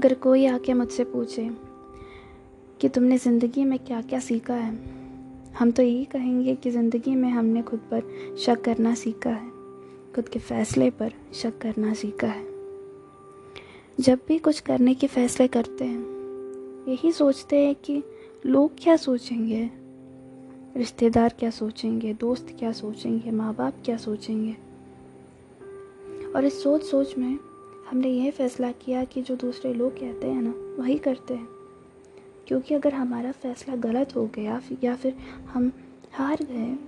अगर कोई आके मुझसे पूछे कि तुमने ज़िंदगी में क्या क्या सीखा है, हम तो यही कहेंगे कि ज़िंदगी में हमने खुद पर शक करना सीखा है, खुद के फ़ैसले पर शक करना सीखा है। जब भी कुछ करने के फ़ैसले करते हैं, यही सोचते हैं कि लोग क्या सोचेंगे, रिश्तेदार क्या सोचेंगे, दोस्त क्या सोचेंगे माँ बाप क्या सोचेंगे। और इस सोच सोच में हमने यह फैसला किया कि जो दूसरे लोग कहते हैं ना, वही करते हैं। क्योंकि अगर हमारा फैसला गलत हो गया या फिर हम हार गए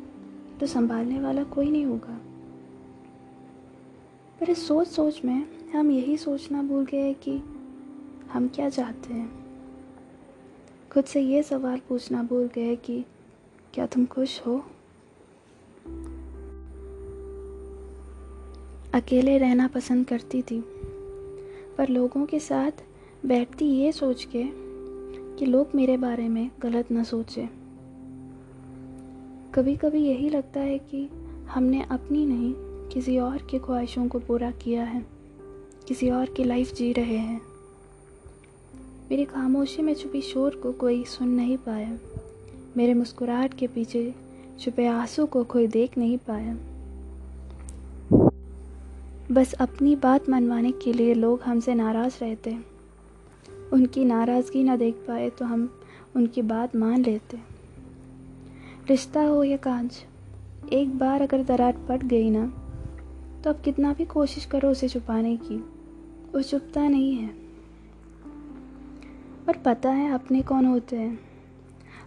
तो संभालने वाला कोई नहीं होगा। पर इस सोच सोच में हम यही सोचना भूल गए कि हम क्या चाहते हैं। खुद से ये सवाल पूछना भूल गए कि क्या तुम खुश हो? अकेले रहना पसंद करती थी। पर लोगों के साथ बैठती ये सोच के कि लोग मेरे बारे में गलत ना सोचें। कभी कभी यही लगता है कि हमने अपनी नहीं, किसी और की ख्वाहिशों को पूरा किया है, किसी और की लाइफ जी रहे हैं। मेरी खामोशी में छुपी शोर को कोई सुन नहीं पाया, मेरे मुस्कुराहट के पीछे छुपे आँसू को कोई देख नहीं पाया। बस अपनी बात मनवाने के लिए लोग हमसे नाराज़ रहते उनकी नाराज़गी ना देख पाए तो हम उनकी बात मान लेते रिश्ता हो या कांच, एक बार अगर दरार पट गई ना तो अब कितना भी कोशिश करो उसे छुपाने की, वो छुपता नहीं है। और पता है अपने कौन होते हैं?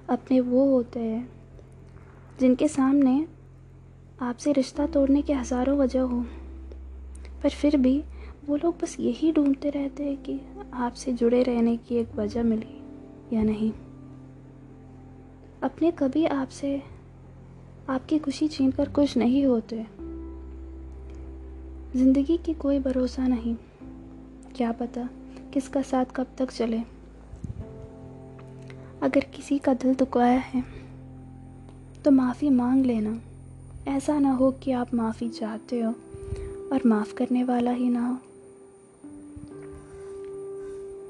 अपने वो होते हैं, जिनके सामने आपसे रिश्ता तोड़ने के हज़ारों वजह हो। पर फिर भी वो लोग बस यही ढूंढते रहते हैं कि आपसे जुड़े रहने की एक वजह मिली या नहीं। अपने कभी आपसे, आपकी खुशी छीन कर खुश नहीं होते। ज़िंदगी की कोई भरोसा नहीं। क्या पता किसका साथ कब तक चले। अगर किसी का दिल दुखाया है तो माफ़ी मांग लेना। ऐसा ना हो कि आप माफ़ी चाहते हो। और माफ़ करने वाला ही ना हो।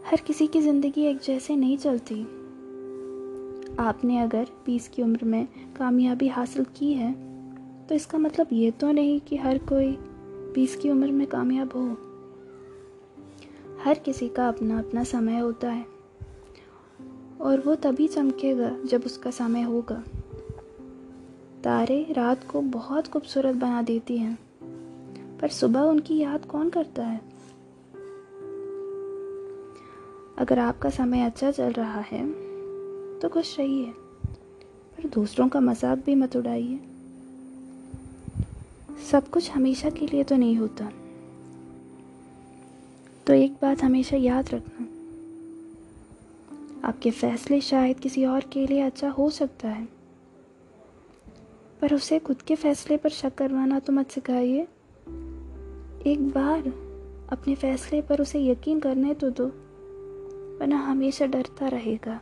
हर किसी की ज़िंदगी एक जैसे नहीं चलती। आपने अगर बीस की उम्र में कामयाबी हासिल की है तो इसका मतलब ये तो नहीं कि हर कोई बीस की उम्र में कामयाब हो। हर किसी का अपना अपना समय होता है, और वो तभी चमकेगा जब उसका समय होगा। तारे रात को बहुत खूबसूरत बना देती हैं। पर सुबह उनकी याद कौन करता है? अगर आपका समय अच्छा चल रहा है तो खुश रहिए, पर दूसरों का मज़ाक भी मत उड़ाइए। सब कुछ हमेशा के लिए तो नहीं होता। तो एक बात हमेशा याद रखना। आपके फैसले शायद किसी और के लिए अच्छा हो सकता है, पर उसे खुद के फैसले पर शक करवाना तो मत सिखाइए। एक बार अपने फैसले पर उसे यकीन करने तो दो वरना हमेशा डरता रहेगा।